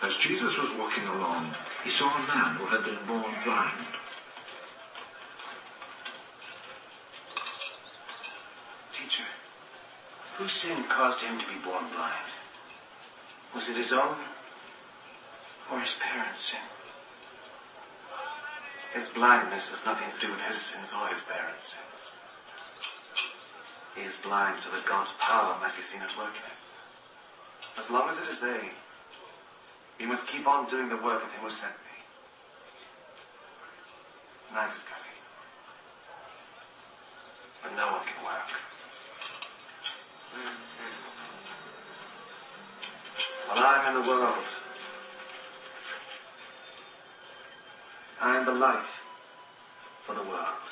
As Jesus was walking along, he saw a man who had been born blind. Teacher, whose sin caused him to be born blind? Was it his own or his parents' sin? His blindness has nothing to do with his sins or his parents' sins. He is blind so that God's power might be seen at work in him. As long as it is they, he must keep on doing the work of him who sent me. Night is coming. But no one can work. While I am in the world, I am the light for the world.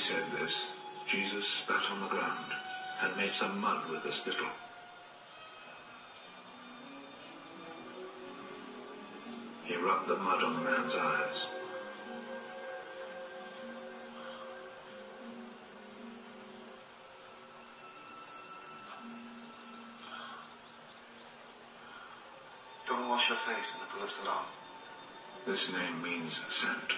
Said this, Jesus spat on the ground and made some mud with the spittle. He rubbed the mud on the man's eyes. Don't wash your face in the pool of Siloam. This name means sent.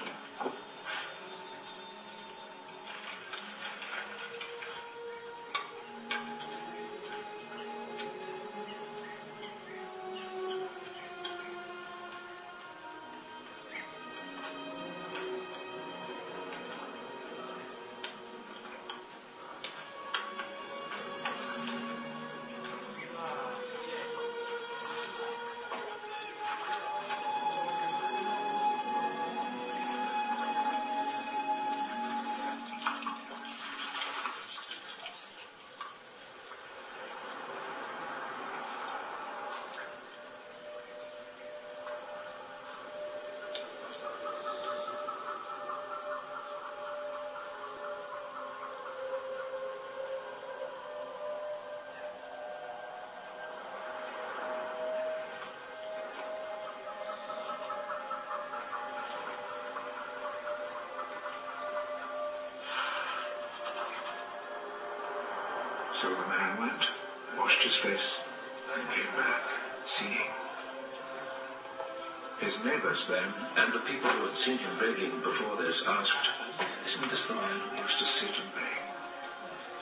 So the man went, washed his face, and came back, seeing. His neighbors then, and the people who had seen him begging before this, asked, Isn't this the man who used to sit and beg?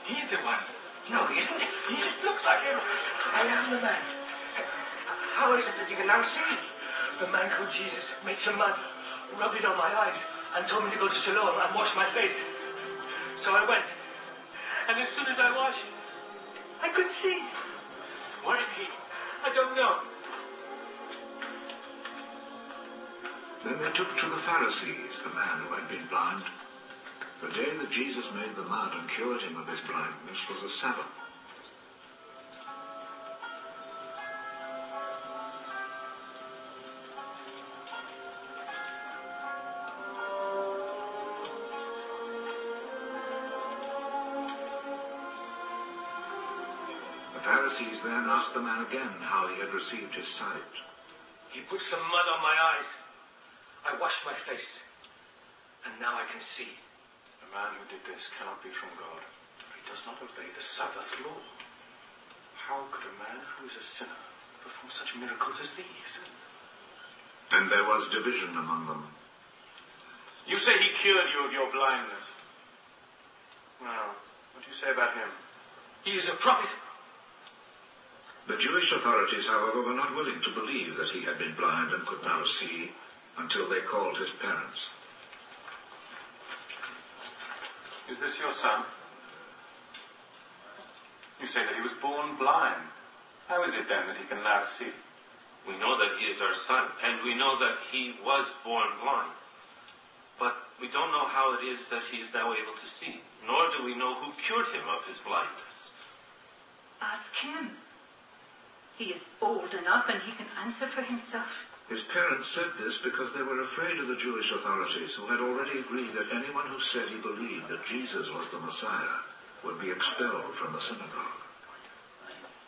He's the one. No, he isn't. He just looks like him. I am the man. How is it that you can now see? The man called Jesus made some mud, rubbed it on my eyes, and told me to go to Siloam and wash my face. So I went. And as soon as I washed, I could see. Where is he? I don't know. Then they took to the Pharisees the man who had been blind. The day that Jesus made the mud and cured him of his blindness was a Sabbath. Pharisees then asked the man again how he had received his sight. He put some mud on my eyes. I washed my face. And now I can see. The man who did this cannot be from God. He does not obey the Sabbath law. How could a man who is a sinner perform such miracles as these? And there was division among them. You say he cured you of your blindness. Now, what do you say about him? He is a prophet. The Jewish authorities, however, were not willing to believe that he had been blind and could now see until they called his parents. Is this your son? You say that he was born blind. How is it then that he can now see? We know that he is our son, and we know that he was born blind. But we don't know how it is that he is now able to see, nor do we know who cured him of his blindness. Ask him. He is old enough and he can answer for himself. His parents said this because they were afraid of the Jewish authorities who had already agreed that anyone who said he believed that Jesus was the Messiah would be expelled from the synagogue.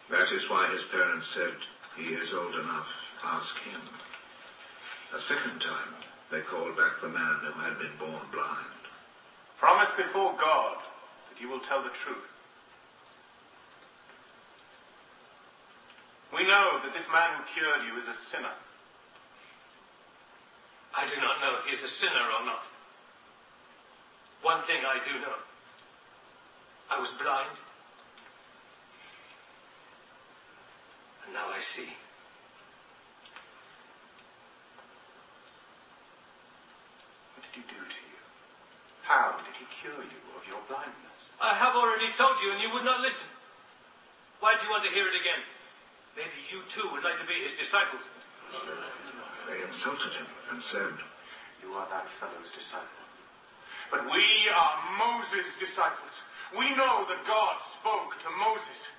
That is why his parents said, He is old enough, ask him. A second time, they called back the man who had been born blind. Promise before God that you will tell the truth. We know that this man who cured you is a sinner. I do not know if he is a sinner or not. One thing I do know. I was blind. And now I see. What did he do to you? How did he cure you of your blindness? I have already told you and you would not listen. Why do you want to hear it again? Maybe you too would like to be his disciples. They insulted him and said, You are that fellow's disciple. But we are Moses' disciples. We know that God spoke to Moses.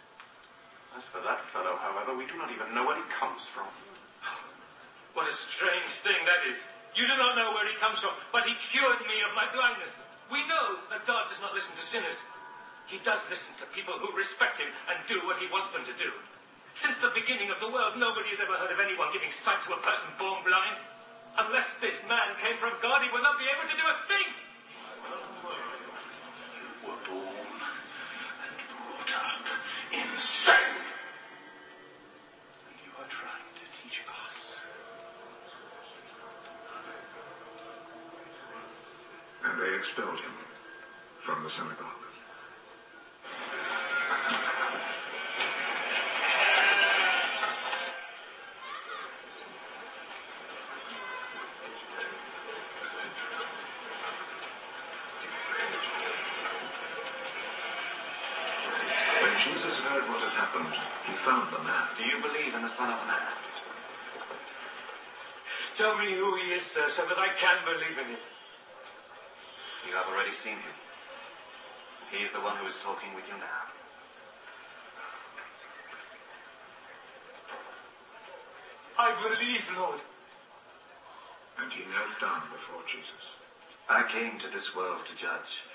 As for that fellow, however, we do not even know where he comes from. What a strange thing that is. You do not know where he comes from, but he cured me of my blindness. We know that God does not listen to sinners. He does listen to people who respect him and do what he wants them to do. Since the beginning of the world, nobody has ever heard of anyone giving sight to a person born blind. Unless this man came from God, he would not be able to do a thing. You were born and brought up in sin. And you are trying to teach us. and they expelled him from the synagogue. When Jesus heard what had happened, he found the man. Do you believe in the Son of Man? Tell me who he is, sir, so that I can believe in him. You have already seen him. He is the one who is talking with you now. I believe, Lord. And he knelt down before Jesus. I came to this world to judge,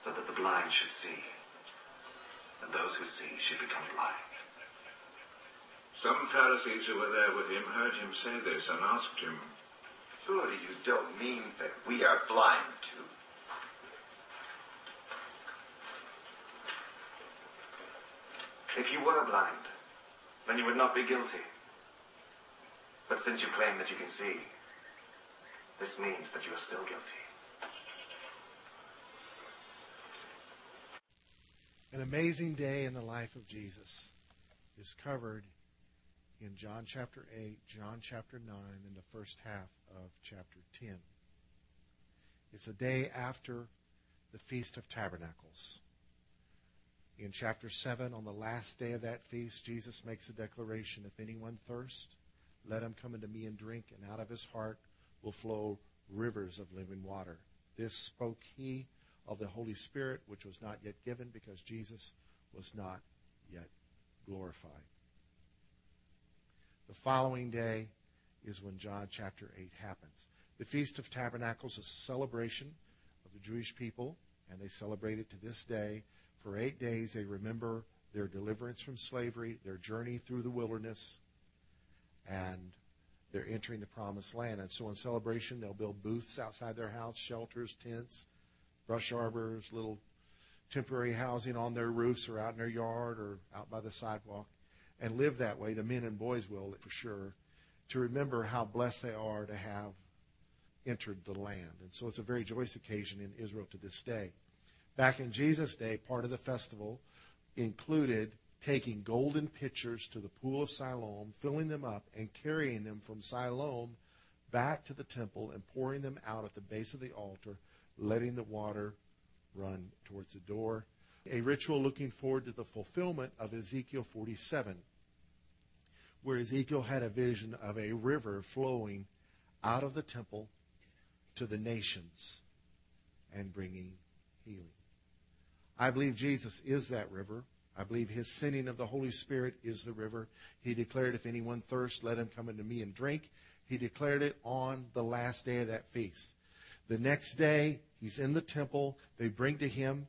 so that the blind should see, and those who see should become blind. Some Pharisees who were there with him heard him say this and asked him, Surely you don't mean that we are blind too. If you were blind, then you would not be guilty. But since you claim that you can see, this means that you are still guilty. An amazing day in the life of Jesus is covered in John chapter 8, John chapter 9, and the first half of chapter 10. It's a day after the Feast of Tabernacles. In chapter 7, on the last day of that feast, Jesus makes a declaration If anyone thirst, let him come unto me and drink, and out of his heart will flow rivers of living water. This spoke he of the Holy Spirit, which was not yet given because Jesus was not yet glorified. The following day is when John chapter 8 happens. The Feast of Tabernacles is a celebration of the Jewish people, and they celebrate it to this day. For eight days, they remember their deliverance from slavery, their journey through the wilderness, and they're entering the promised land. And so, in celebration, they'll build booths outside their house, shelters, tents, brush arbors, little temporary housing on their roofs or out in their yard or out by the sidewalk, and live that way. The men and boys will, for sure, to remember how blessed they are to have entered the land. And so it's a very joyous occasion in Israel to this day. Back in Jesus' day, part of the festival included taking golden pitchers to the pool of Siloam, filling them up, and carrying them from Siloam back to the temple and pouring them out at the base of the altar, letting the water run towards the door. A ritual looking forward to the fulfillment of Ezekiel 47, where Ezekiel had a vision of a river flowing out of the temple to the nations and bringing healing. I believe Jesus is that river. I believe his sending of the Holy Spirit is the river. He declared, If anyone thirst, let him come unto me and drink. He declared it on the last day of that feast. The next day, he's in the temple. They bring to him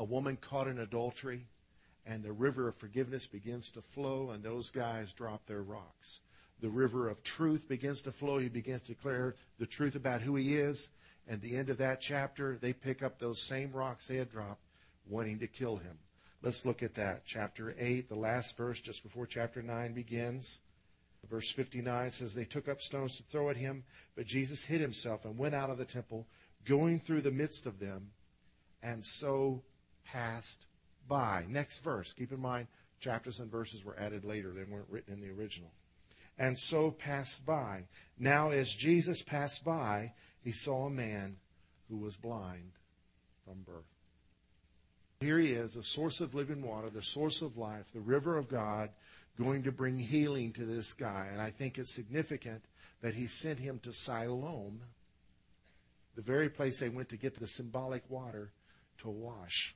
a woman caught in adultery, and the river of forgiveness begins to flow, and those guys drop their rocks. The river of truth begins to flow. He begins to declare the truth about who he is. And the end of that chapter, they pick up those same rocks they had dropped, wanting to kill him. Let's look at that. Chapter 8, the last verse, just before chapter 9 begins. Verse 59 says, They took up stones to throw at him, but Jesus hid himself and went out of the temple, going through the midst of them, and so passed by. Next verse. Keep in mind, chapters and verses were added later, they weren't written in the original. And so passed by. Now, as Jesus passed by, he saw a man who was blind from birth. Here he is, the source of living water, the source of life, the river of God, going to bring healing to this guy. And I think it's significant that he sent him to Siloam, the very place they went to get the symbolic water to wash,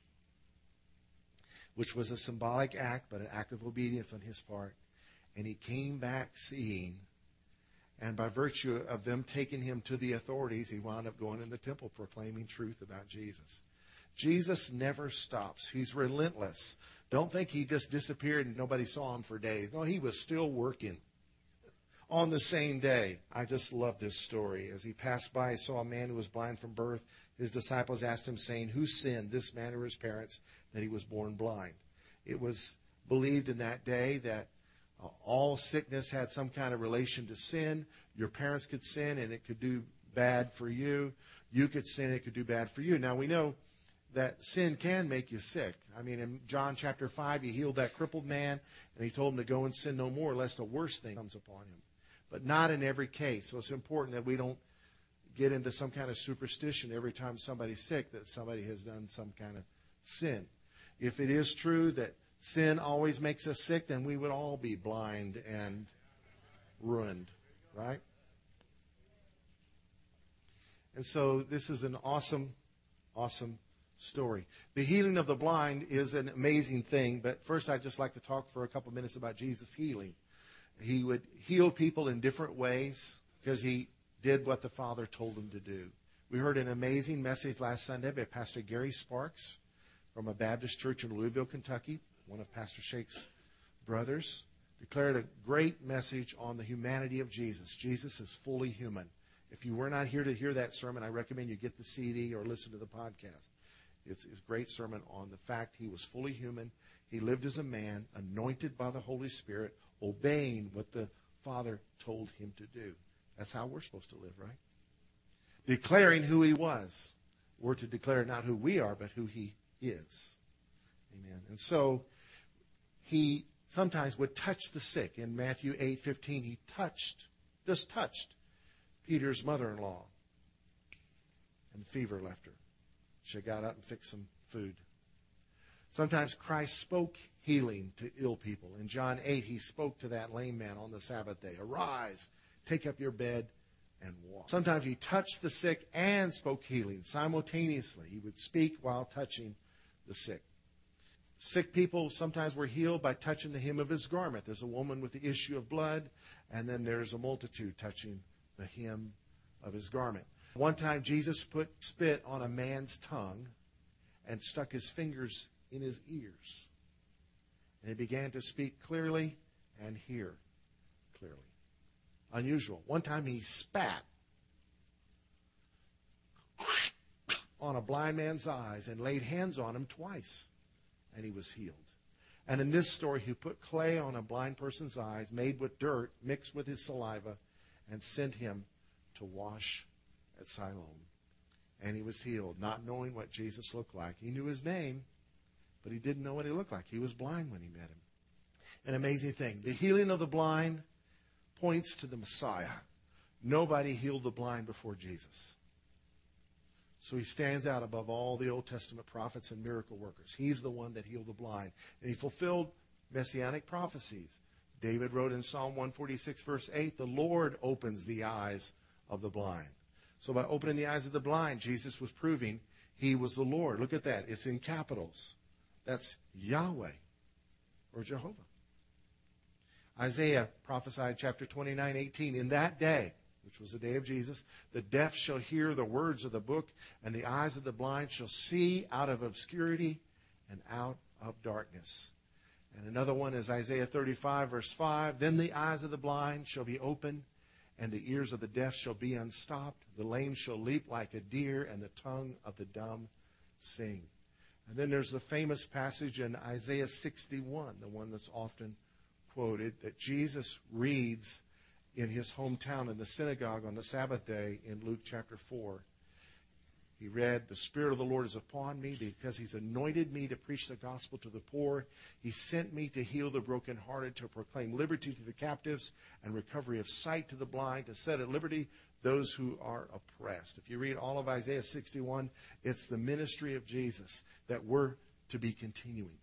which was a symbolic act, but an act of obedience on his part. And he came back seeing. And by virtue of them taking him to the authorities, he wound up going in the temple proclaiming truth about Jesus. Jesus never stops. He's relentless. Don't think he just disappeared and nobody saw him for days. No, he was still working on the same day. I just love this story. As he passed by, he saw a man who was blind from birth. His disciples asked him, saying, Who sinned, this man or his parents, that he was born blind? It was believed in that day that uh, all sickness had some kind of relation to sin. Your parents could sin and it could do bad for you. You could sin, it could do bad for you. Now we know that sin can make you sick. I mean, in John chapter 5, he healed that crippled man and he told him to go and sin no more lest a worse thing comes upon him. But not in every case. So it's important that we don't get into some kind of superstition every time somebody's sick that somebody has done some kind of sin. If it is true that sin always makes us sick, then we would all be blind and ruined, right? And so this is an awesome, awesome story. The healing of the blind is an amazing thing, but first I'd just like to talk for a couple minutes about Jesus' healing. He would heal people in different ways because he did what the Father told him to do. We heard an amazing message last Sunday by Pastor Gary Sparks from a Baptist church in Louisville, Kentucky, one of Pastor Shake's brothers. Declared a great message on the humanity of Jesus. Jesus is fully human. If you were not here to hear that sermon, I recommend you get the CD or listen to the podcast. It's, it's a great sermon on the fact he was fully human. He lived as a man, anointed by the Holy Spirit, obeying what the Father told him to do. That's how we're supposed to live, right? Declaring who he was. We're to declare not who we are, but who he is. Amen. And so he sometimes would touch the sick. In Matthew 8:15, he touched, just touched Peter's mother-in-law. And the fever left her. She got up and fixed some food. Sometimes Christ spoke healing to ill people. In John 8, he spoke to that lame man on the Sabbath day Arise, take up your bed, and walk. Sometimes he touched the sick and spoke healing simultaneously. He would speak while touching the sick. Sick people sometimes were healed by touching the hem of his garment. There's a woman with the issue of blood, and then there's a multitude touching the hem of his garment. One time, Jesus put spit on a man's tongue and stuck his fingers in his ears. And he began to speak clearly and hear. Unusual. One time, he spat on a blind man's eyes and laid hands on him twice, and he was healed. And in this story, he put clay on a blind person's eyes, made with dirt, mixed with his saliva, and sent him to wash at Siloam. And he was healed, not knowing what Jesus looked like. He knew his name, but he didn't know what he looked like. He was blind when he met him. An amazing thing. The healing of the blind points to the Messiah. Nobody healed the blind before Jesus. So he stands out above all the Old Testament prophets and miracle workers. He's the one that healed the blind. And he fulfilled messianic prophecies. David wrote in Psalm 146, verse 8, The Lord opens the eyes of the blind. So by opening the eyes of the blind, Jesus was proving he was the Lord. Look at that. It's in capitals. That's Yahweh or Jehovah. Isaiah prophesied chapter 29, 18. In that day, which was the day of Jesus, the deaf shall hear the words of the book, and the eyes of the blind shall see out of obscurity and out of darkness. And another one is Isaiah 35, verse 5. Then the eyes of the blind shall be opened, and the ears of the deaf shall be unstopped. The lame shall leap like a deer, and the tongue of the dumb sing. And then there's the famous passage in Isaiah 61, the one that's often quoted, that Jesus reads in his hometown in the synagogue on the Sabbath day in Luke chapter 4. He read, The Spirit of the Lord is upon me because He's anointed me to preach the gospel to the poor. He sent me to heal the brokenhearted, to proclaim liberty to the captives and recovery of sight to the blind, to set at liberty those who are oppressed. If you read all of Isaiah 61, it's the ministry of Jesus that we're to be continuing.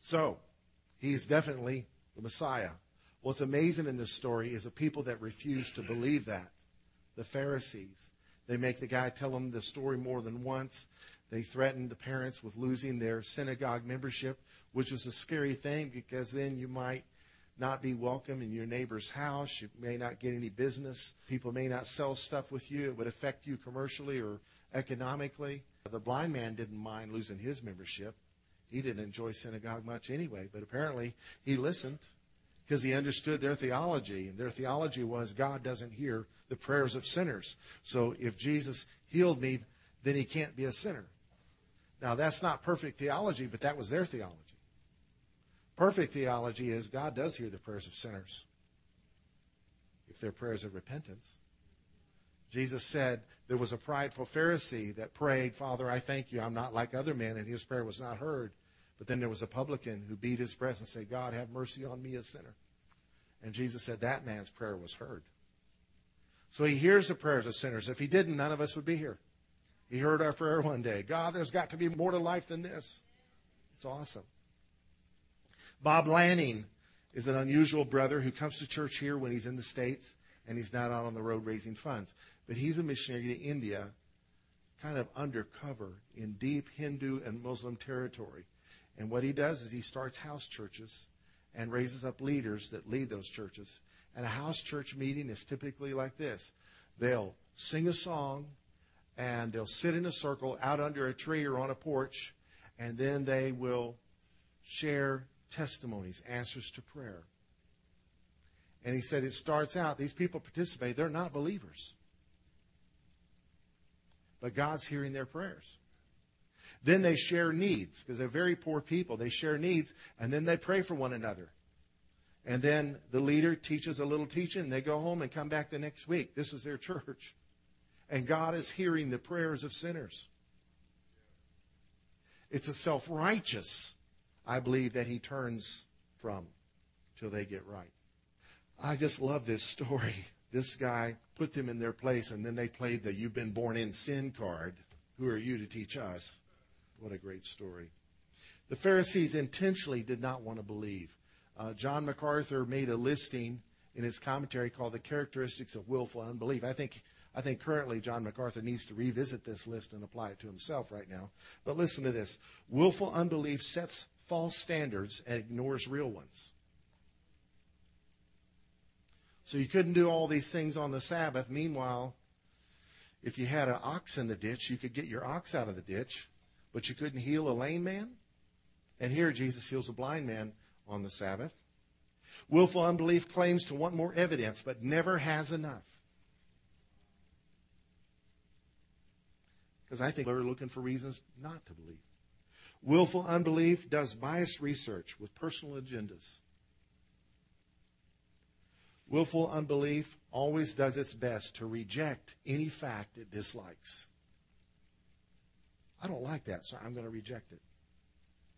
So, He is definitely the Messiah. What's amazing in this story is the people that refuse to believe that. The Pharisees. They make the guy tell them the story more than once. They threaten the parents with losing their synagogue membership, which is a scary thing because then you might not be welcome in your neighbor's house. You may not get any business. People may not sell stuff with you. It would affect you commercially or economically. The blind man didn't mind losing his membership. He didn't enjoy synagogue much anyway, but apparently he listened because he understood their theology. And their theology was God doesn't hear the prayers of sinners. So if Jesus healed me, then he can't be a sinner. Now, that's not perfect theology, but that was their theology. Perfect theology is God does hear the prayers of sinners if they're prayers of repentance. Jesus said there was a prideful Pharisee that prayed, Father, I thank you, I'm not like other men, and his prayer was not heard. But then there was a publican who beat his breast and said, God, have mercy on me, a sinner. And Jesus said that man's prayer was heard. So he hears the prayers of sinners. If he didn't, none of us would be here. He heard our prayer one day. God, there's got to be more to life than this. It's awesome. Bob Lanning is an unusual brother who comes to church here when he's in the States and he's not out on the road raising funds. But he's a missionary to India, kind of undercover in deep Hindu and Muslim territory. And what he does is he starts house churches and raises up leaders that lead those churches. And a house church meeting is typically like this they'll sing a song, and they'll sit in a circle out under a tree or on a porch, and then they will share testimonies, answers to prayer. And he said it starts out, these people participate, they're not believers. But God's hearing their prayers. Then they share needs because they're very poor people. They share needs and then they pray for one another. And then the leader teaches a little teaching and they go home and come back the next week. This is their church. And God is hearing the prayers of sinners. It's a self righteous, I believe, that he turns from till they get right. I just love this story. This guy put them in their place, and then they played the You've Been Born in Sin card. Who are you to teach us? What a great story. The Pharisees intentionally did not want to believe. Uh, John MacArthur made a listing in his commentary called The Characteristics of Willful Unbelief. I think, I think currently John MacArthur needs to revisit this list and apply it to himself right now. But listen to this willful unbelief sets false standards and ignores real ones. So you couldn't do all these things on the Sabbath. Meanwhile, if you had an ox in the ditch, you could get your ox out of the ditch but you couldn't heal a lame man? And here Jesus heals a blind man on the Sabbath. Willful unbelief claims to want more evidence, but never has enough. Because I think we're looking for reasons not to believe. Willful unbelief does biased research with personal agendas. Willful unbelief always does its best to reject any fact it dislikes. I don't like that, so I'm going to reject it.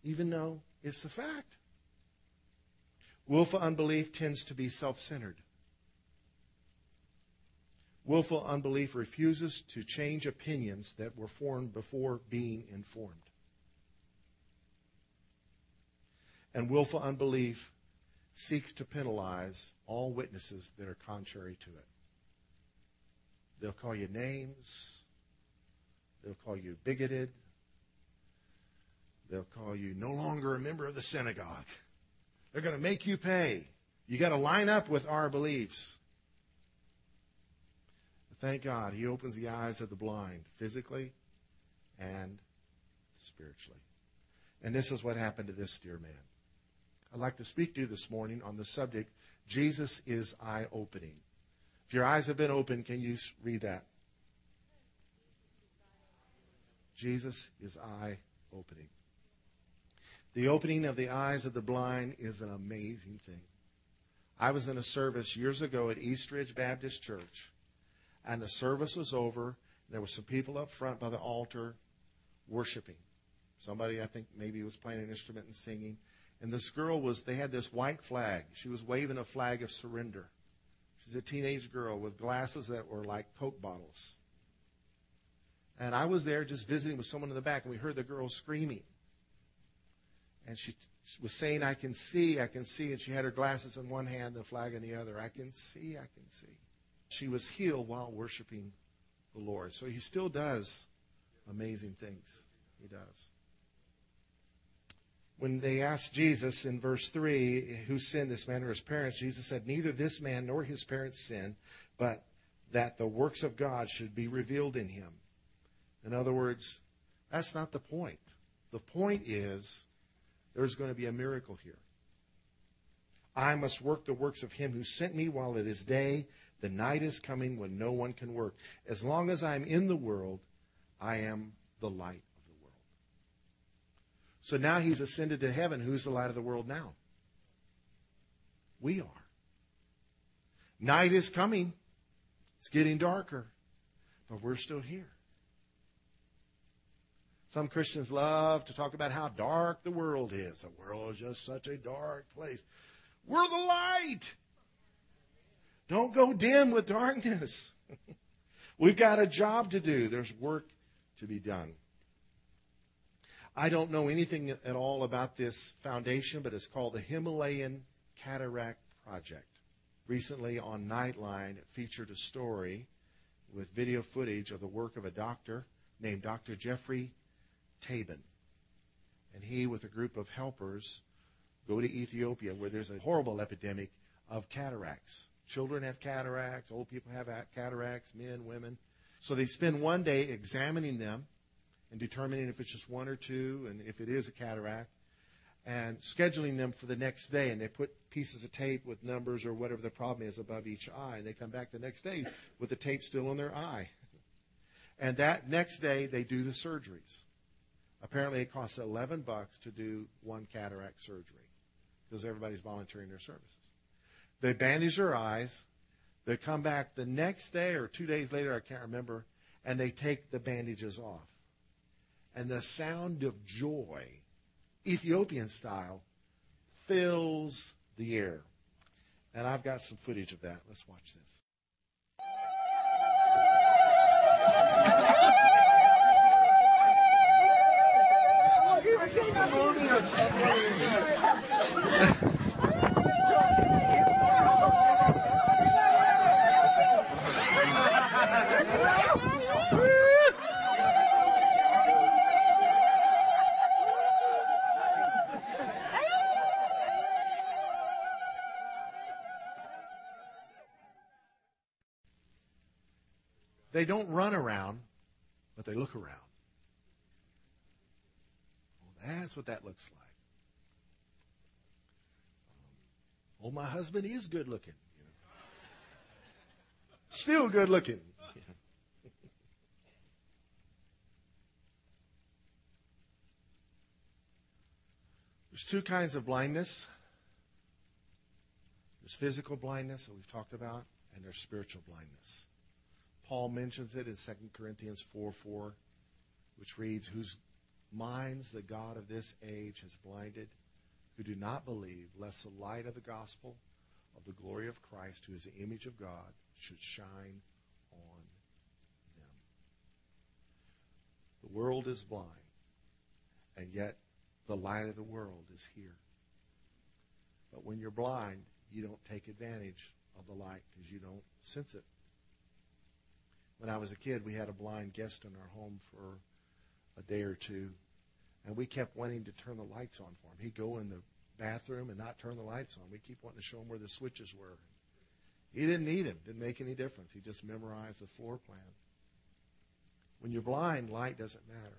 Even though it's the fact. Willful unbelief tends to be self centered. Willful unbelief refuses to change opinions that were formed before being informed. And willful unbelief seeks to penalize all witnesses that are contrary to it. They'll call you names. They'll call you bigoted. They'll call you no longer a member of the synagogue. They're going to make you pay. You got to line up with our beliefs. But thank God, He opens the eyes of the blind, physically and spiritually. And this is what happened to this dear man. I'd like to speak to you this morning on the subject Jesus is eye opening. If your eyes have been opened, can you read that? Jesus is eye opening. The opening of the eyes of the blind is an amazing thing. I was in a service years ago at Eastridge Baptist Church, and the service was over. There were some people up front by the altar worshiping. Somebody, I think, maybe was playing an instrument and singing. And this girl was, they had this white flag. She was waving a flag of surrender. She's a teenage girl with glasses that were like Coke bottles. And I was there just visiting with someone in the back, and we heard the girl screaming. And she was saying, I can see, I can see. And she had her glasses in one hand, the flag in the other. I can see, I can see. She was healed while worshiping the Lord. So he still does amazing things. He does. When they asked Jesus in verse 3, who sinned, this man or his parents, Jesus said, Neither this man nor his parents sinned, but that the works of God should be revealed in him. In other words, that's not the point. The point is there's going to be a miracle here. I must work the works of him who sent me while it is day. The night is coming when no one can work. As long as I'm in the world, I am the light of the world. So now he's ascended to heaven. Who's the light of the world now? We are. Night is coming. It's getting darker, but we're still here. Some Christians love to talk about how dark the world is. The world is just such a dark place. We're the light. Don't go dim with darkness. We've got a job to do. There's work to be done. I don't know anything at all about this foundation, but it's called the Himalayan Cataract Project. Recently on Nightline, it featured a story with video footage of the work of a doctor named Dr. Geoffrey Tabin. And he, with a group of helpers, go to Ethiopia where there's a horrible epidemic of cataracts. Children have cataracts, old people have cataracts, men, women. So they spend one day examining them and determining if it's just one or two and if it is a cataract and scheduling them for the next day. And they put pieces of tape with numbers or whatever the problem is above each eye. And they come back the next day with the tape still on their eye. And that next day, they do the surgeries. Apparently, it costs 11 bucks to do one cataract surgery because everybody's volunteering their services. They bandage their eyes. They come back the next day or two days later, I can't remember, and they take the bandages off. And the sound of joy, Ethiopian style, fills the air. And I've got some footage of that. Let's watch this. They don't run around, but they look around. That's what that looks like. Um, oh, my husband is good looking. You know. Still good looking. There's two kinds of blindness. There's physical blindness that we've talked about, and there's spiritual blindness. Paul mentions it in 2 Corinthians 4 4, which reads, Whose minds the God of this age has blinded, who do not believe, lest the light of the gospel of the glory of Christ, who is the image of God, should shine on them. The world is blind, and yet the light of the world is here. But when you're blind, you don't take advantage of the light because you don't sense it. When I was a kid, we had a blind guest in our home for a day or two, and we kept wanting to turn the lights on for him. He'd go in the bathroom and not turn the lights on. We keep wanting to show him where the switches were. He didn't need him. Didn't make any difference. He just memorized the floor plan. When you're blind, light doesn't matter.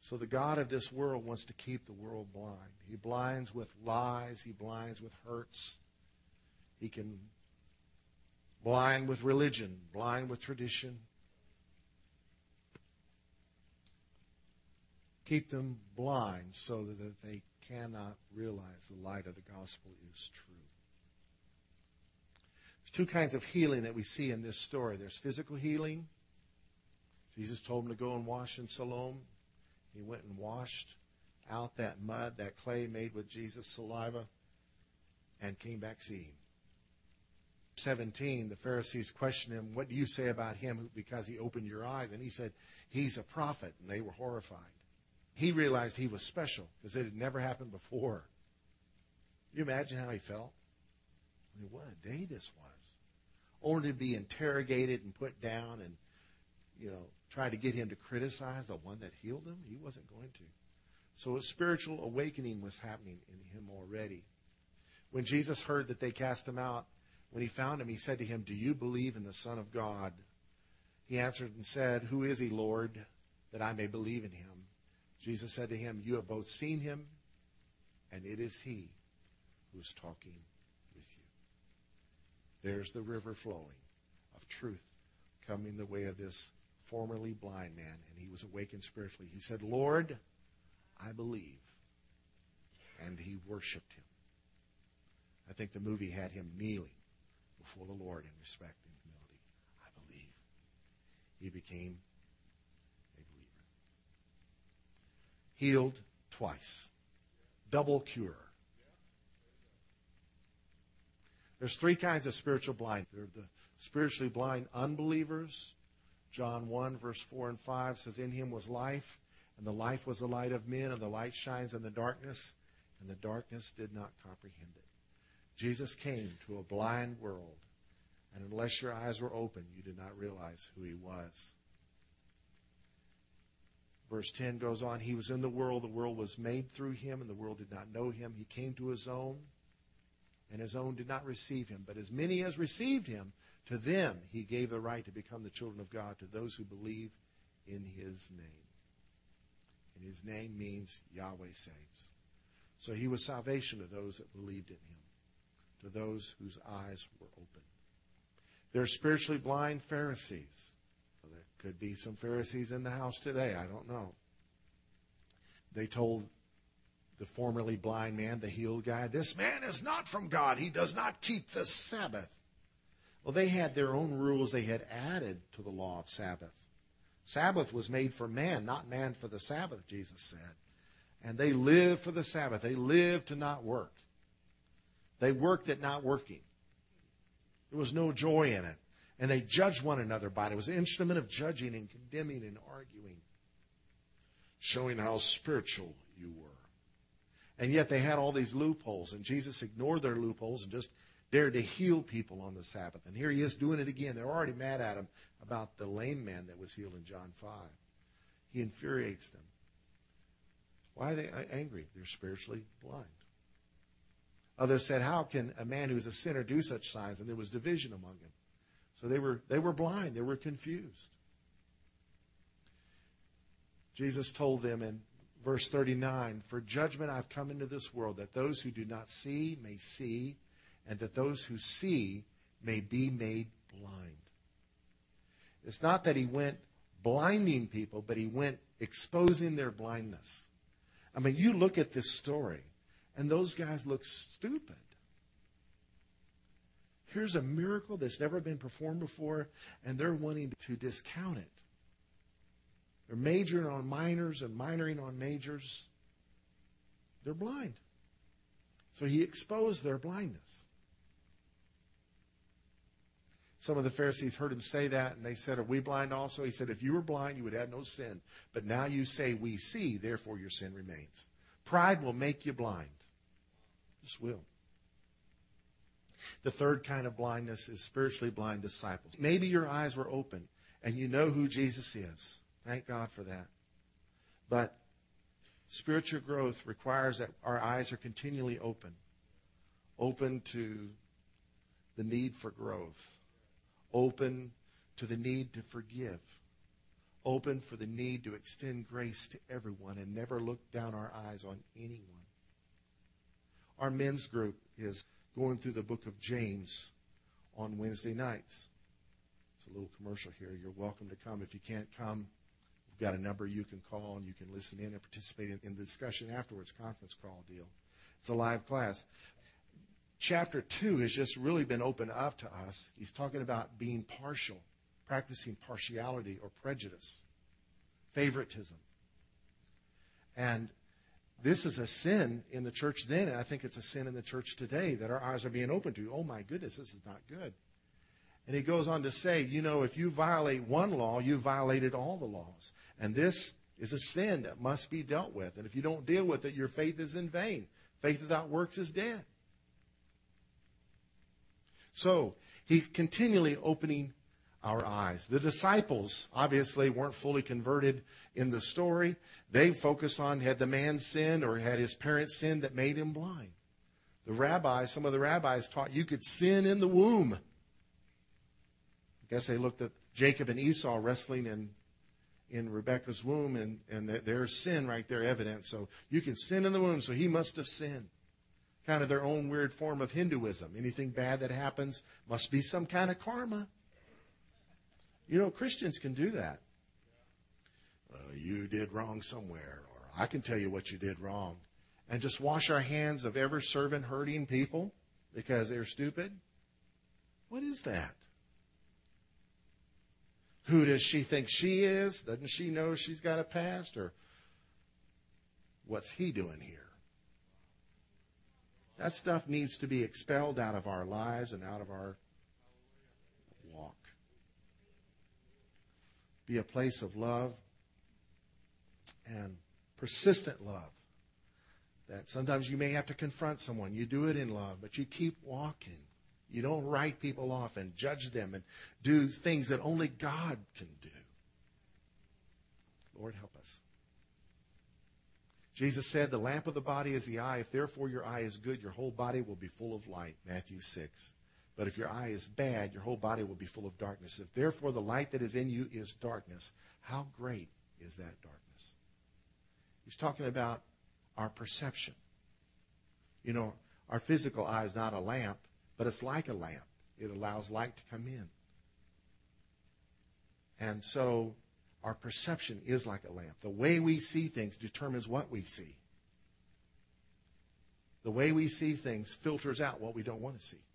So the God of this world wants to keep the world blind. He blinds with lies, he blinds with hurts. He can blind with religion, blind with tradition. Keep them blind so that they cannot realize the light of the gospel is true. There's two kinds of healing that we see in this story. There's physical healing. Jesus told him to go and wash in Siloam. He went and washed out that mud, that clay made with Jesus' saliva, and came back seeing. 17, the Pharisees questioned him, What do you say about him because he opened your eyes? And he said, He's a prophet. And they were horrified. He realized he was special because it had never happened before. You imagine how he felt? I mean, what a day this was. Only to be interrogated and put down and, you know, try to get him to criticize the one that healed him. He wasn't going to. So a spiritual awakening was happening in him already. When Jesus heard that they cast him out, when he found him, he said to him, Do you believe in the Son of God? He answered and said, Who is he, Lord, that I may believe in him? Jesus said to him, You have both seen him, and it is he who is talking with you. There's the river flowing of truth coming the way of this formerly blind man, and he was awakened spiritually. He said, Lord, I believe. And he worshiped him. I think the movie had him kneeling before the Lord in respect and humility. I believe. He became a believer. Healed twice. Double cure. There's three kinds of spiritual blind. There are the spiritually blind unbelievers. John 1, verse 4 and 5 says, In him was life, and the life was the light of men, and the light shines in the darkness, and the darkness did not comprehend it. Jesus came to a blind world, and unless your eyes were open, you did not realize who he was. Verse 10 goes on, He was in the world, the world was made through him, and the world did not know him. He came to his own, and his own did not receive him. But as many as received him, to them he gave the right to become the children of God, to those who believe in his name. And his name means Yahweh saves. So he was salvation to those that believed in him, to those whose eyes were open. There are spiritually blind Pharisees. Could be some Pharisees in the house today. I don't know. They told the formerly blind man, the healed guy, this man is not from God. He does not keep the Sabbath. Well, they had their own rules they had added to the law of Sabbath. Sabbath was made for man, not man for the Sabbath, Jesus said. And they lived for the Sabbath. They lived to not work. They worked at not working. There was no joy in it. And they judged one another by it. It was an instrument of judging and condemning and arguing, showing how spiritual you were. And yet they had all these loopholes, and Jesus ignored their loopholes and just dared to heal people on the Sabbath. And here he is doing it again. They're already mad at him about the lame man that was healed in John 5. He infuriates them. Why are they angry? They're spiritually blind. Others said, How can a man who's a sinner do such signs? And there was division among them. They were, they were blind, they were confused. Jesus told them in verse 39 For judgment I've come into this world, that those who do not see may see, and that those who see may be made blind. It's not that he went blinding people, but he went exposing their blindness. I mean, you look at this story, and those guys look stupid. Here's a miracle that's never been performed before, and they're wanting to discount it. They're majoring on minors and minoring on majors. They're blind. So he exposed their blindness. Some of the Pharisees heard him say that, and they said, Are we blind also? He said, If you were blind, you would have no sin. But now you say, We see, therefore your sin remains. Pride will make you blind. This will. The third kind of blindness is spiritually blind disciples. Maybe your eyes were open and you know who Jesus is. Thank God for that. But spiritual growth requires that our eyes are continually open, open to the need for growth, open to the need to forgive, open for the need to extend grace to everyone and never look down our eyes on anyone. Our men's group is going through the book of James on Wednesday nights. It's a little commercial here. You're welcome to come. If you can't come, we've got a number you can call and you can listen in and participate in, in the discussion afterwards, conference call deal. It's a live class. Chapter 2 has just really been opened up to us. He's talking about being partial, practicing partiality or prejudice, favoritism. And this is a sin in the church then, and I think it's a sin in the church today that our eyes are being opened to. Oh my goodness, this is not good. And he goes on to say, you know, if you violate one law, you violated all the laws. And this is a sin that must be dealt with. And if you don't deal with it, your faith is in vain. Faith without works is dead. So he's continually opening our eyes. The disciples obviously weren't fully converted in the story. They focused on had the man sinned or had his parents sinned that made him blind. The rabbis, some of the rabbis taught you could sin in the womb. I guess they looked at Jacob and Esau wrestling in, in Rebekah's womb, and, and there's sin right there evident. So you can sin in the womb, so he must have sinned. Kind of their own weird form of Hinduism. Anything bad that happens must be some kind of karma. You know, Christians can do that. Uh, you did wrong somewhere, or I can tell you what you did wrong. And just wash our hands of ever serving hurting people because they're stupid? What is that? Who does she think she is? Doesn't she know she's got a past? Or what's he doing here? That stuff needs to be expelled out of our lives and out of our be a place of love and persistent love. That sometimes you may have to confront someone. You do it in love, but you keep walking. You don't write people off and judge them and do things that only God can do. Lord, help us. Jesus said, The lamp of the body is the eye. If therefore your eye is good, your whole body will be full of light. Matthew 6. But if your eye is bad, your whole body will be full of darkness. If therefore the light that is in you is darkness, how great is that darkness? He's talking about our perception. You know, our physical eye is not a lamp, but it's like a lamp. It allows light to come in. And so our perception is like a lamp. The way we see things determines what we see. The way we see things filters out what we don't want to see.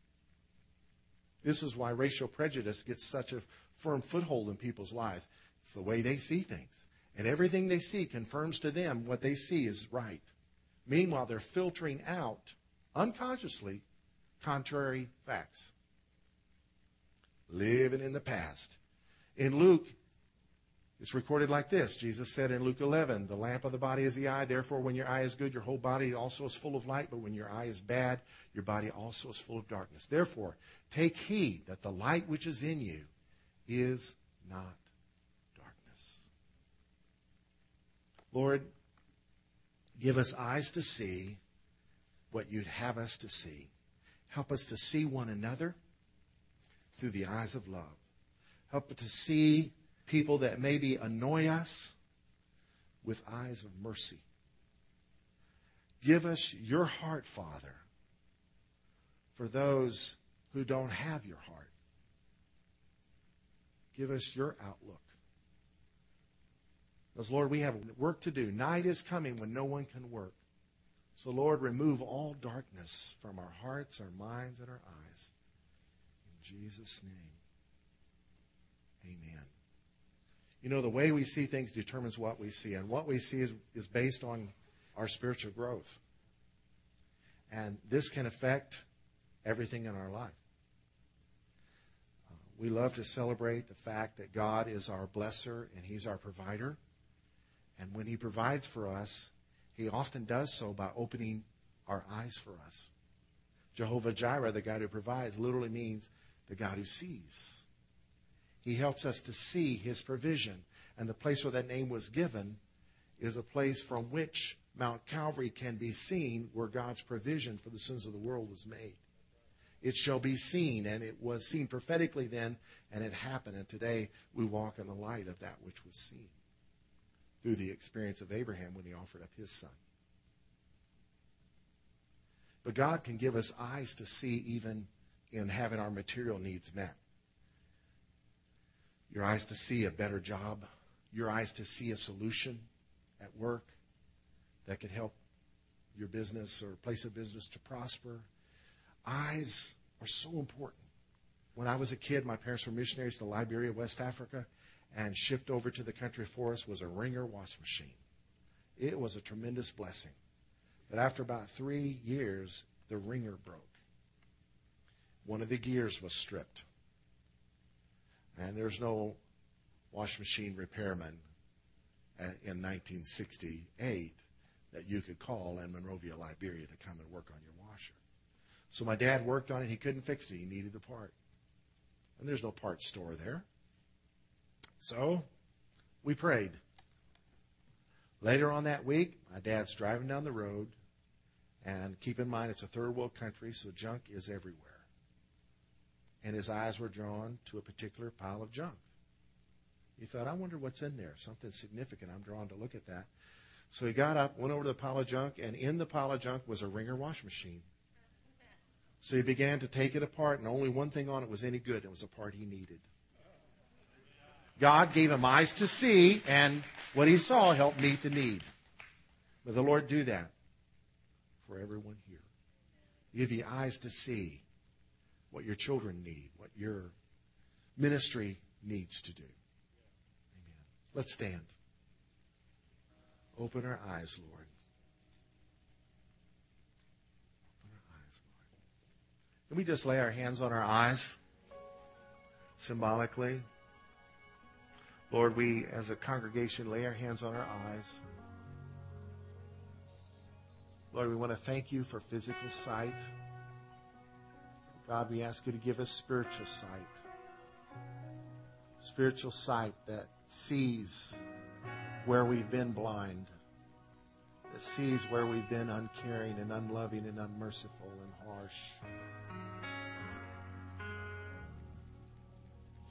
This is why racial prejudice gets such a firm foothold in people's lives. It's the way they see things. And everything they see confirms to them what they see is right. Meanwhile, they're filtering out, unconsciously, contrary facts. Living in the past. In Luke, it's recorded like this. Jesus said in Luke 11, The lamp of the body is the eye. Therefore, when your eye is good, your whole body also is full of light. But when your eye is bad, your body also is full of darkness. Therefore, take heed that the light which is in you is not darkness. Lord, give us eyes to see what you'd have us to see. Help us to see one another through the eyes of love. Help us to see people that maybe annoy us with eyes of mercy. Give us your heart, Father, for those who don't have your heart. Give us your outlook. Because, Lord, we have work to do. Night is coming when no one can work. So, Lord, remove all darkness from our hearts, our minds, and our eyes. In Jesus' name, amen. You know, the way we see things determines what we see, and what we see is, is based on our spiritual growth. And this can affect everything in our life. Uh, we love to celebrate the fact that God is our blesser and He's our provider. And when He provides for us, He often does so by opening our eyes for us. Jehovah Jireh, the God who provides, literally means the God who sees. He helps us to see his provision. And the place where that name was given is a place from which Mount Calvary can be seen where God's provision for the sins of the world was made. It shall be seen. And it was seen prophetically then, and it happened. And today we walk in the light of that which was seen through the experience of Abraham when he offered up his son. But God can give us eyes to see even in having our material needs met. Your eyes to see a better job, your eyes to see a solution at work that could help your business or place of business to prosper. Eyes are so important. When I was a kid, my parents were missionaries to Liberia, West Africa, and shipped over to the country for us was a Wringer wash machine. It was a tremendous blessing. But after about three years, the wringer broke. One of the gears was stripped. And there's no wash machine repairman uh, in 1968 that you could call in Monrovia, Liberia to come and work on your. So my dad worked on it. He couldn't fix it. He needed the part. And there's no parts store there. So we prayed. Later on that week, my dad's driving down the road. And keep in mind, it's a third world country, so junk is everywhere. And his eyes were drawn to a particular pile of junk. He thought, I wonder what's in there. Something significant. I'm drawn to look at that. So he got up, went over to the pile of junk, and in the pile of junk was a Wringer wash machine. So he began to take it apart, and only one thing on it was any good. It was a part he needed. God gave him eyes to see, and what he saw helped meet the need. May the Lord do that for everyone here. Give you eyes to see what your children need, what your ministry needs to do. Amen. Let's stand. Open our eyes, Lord. Open our eyes, Lord. Can we just lay our hands on our eyes symbolically? Lord, we as a congregation lay our hands on our eyes. Lord, we want to thank you for physical sight. God, we ask you to give us spiritual sight. Spiritual sight that sees where we've been blind, sees where we've been uncaring and unloving and unmerciful and harsh.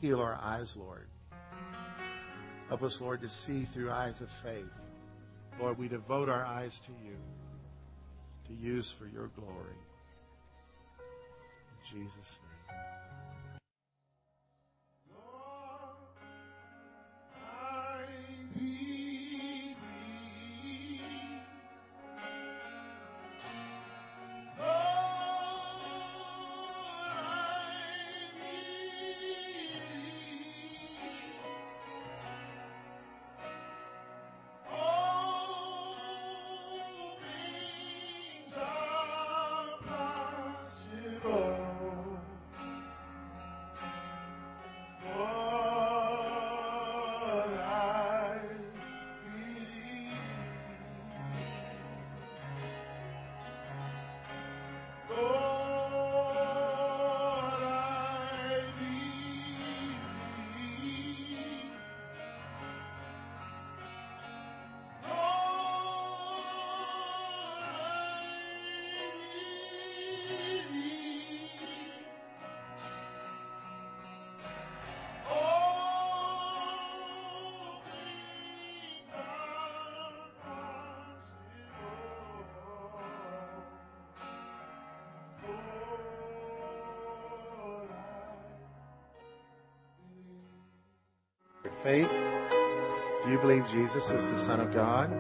Heal our eyes, Lord. Help us, Lord, to see through eyes of faith. Lord, we devote our eyes to you to use for your glory. In Jesus' name. Faith, do you believe Jesus is the Son of God?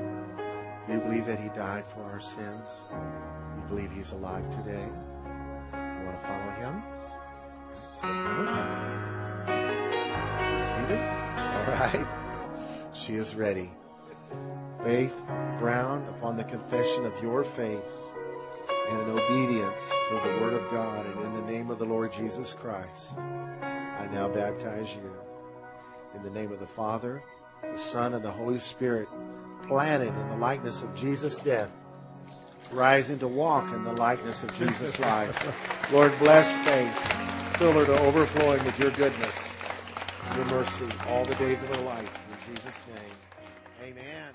Do you believe that He died for our sins? Do you believe He's alive today? You want to follow Him? Step forward. Seated? All right. She is ready. Faith Brown, upon the confession of your faith and in obedience to the Word of God and in the name of the Lord Jesus Christ, I now baptize you. In the name of the Father, the Son, and the Holy Spirit, planted in the likeness of Jesus' death, rising to walk in the likeness of Jesus' life. Lord, bless faith. Fill her to overflowing with your goodness, your mercy, all the days of her life. In Jesus' name, amen.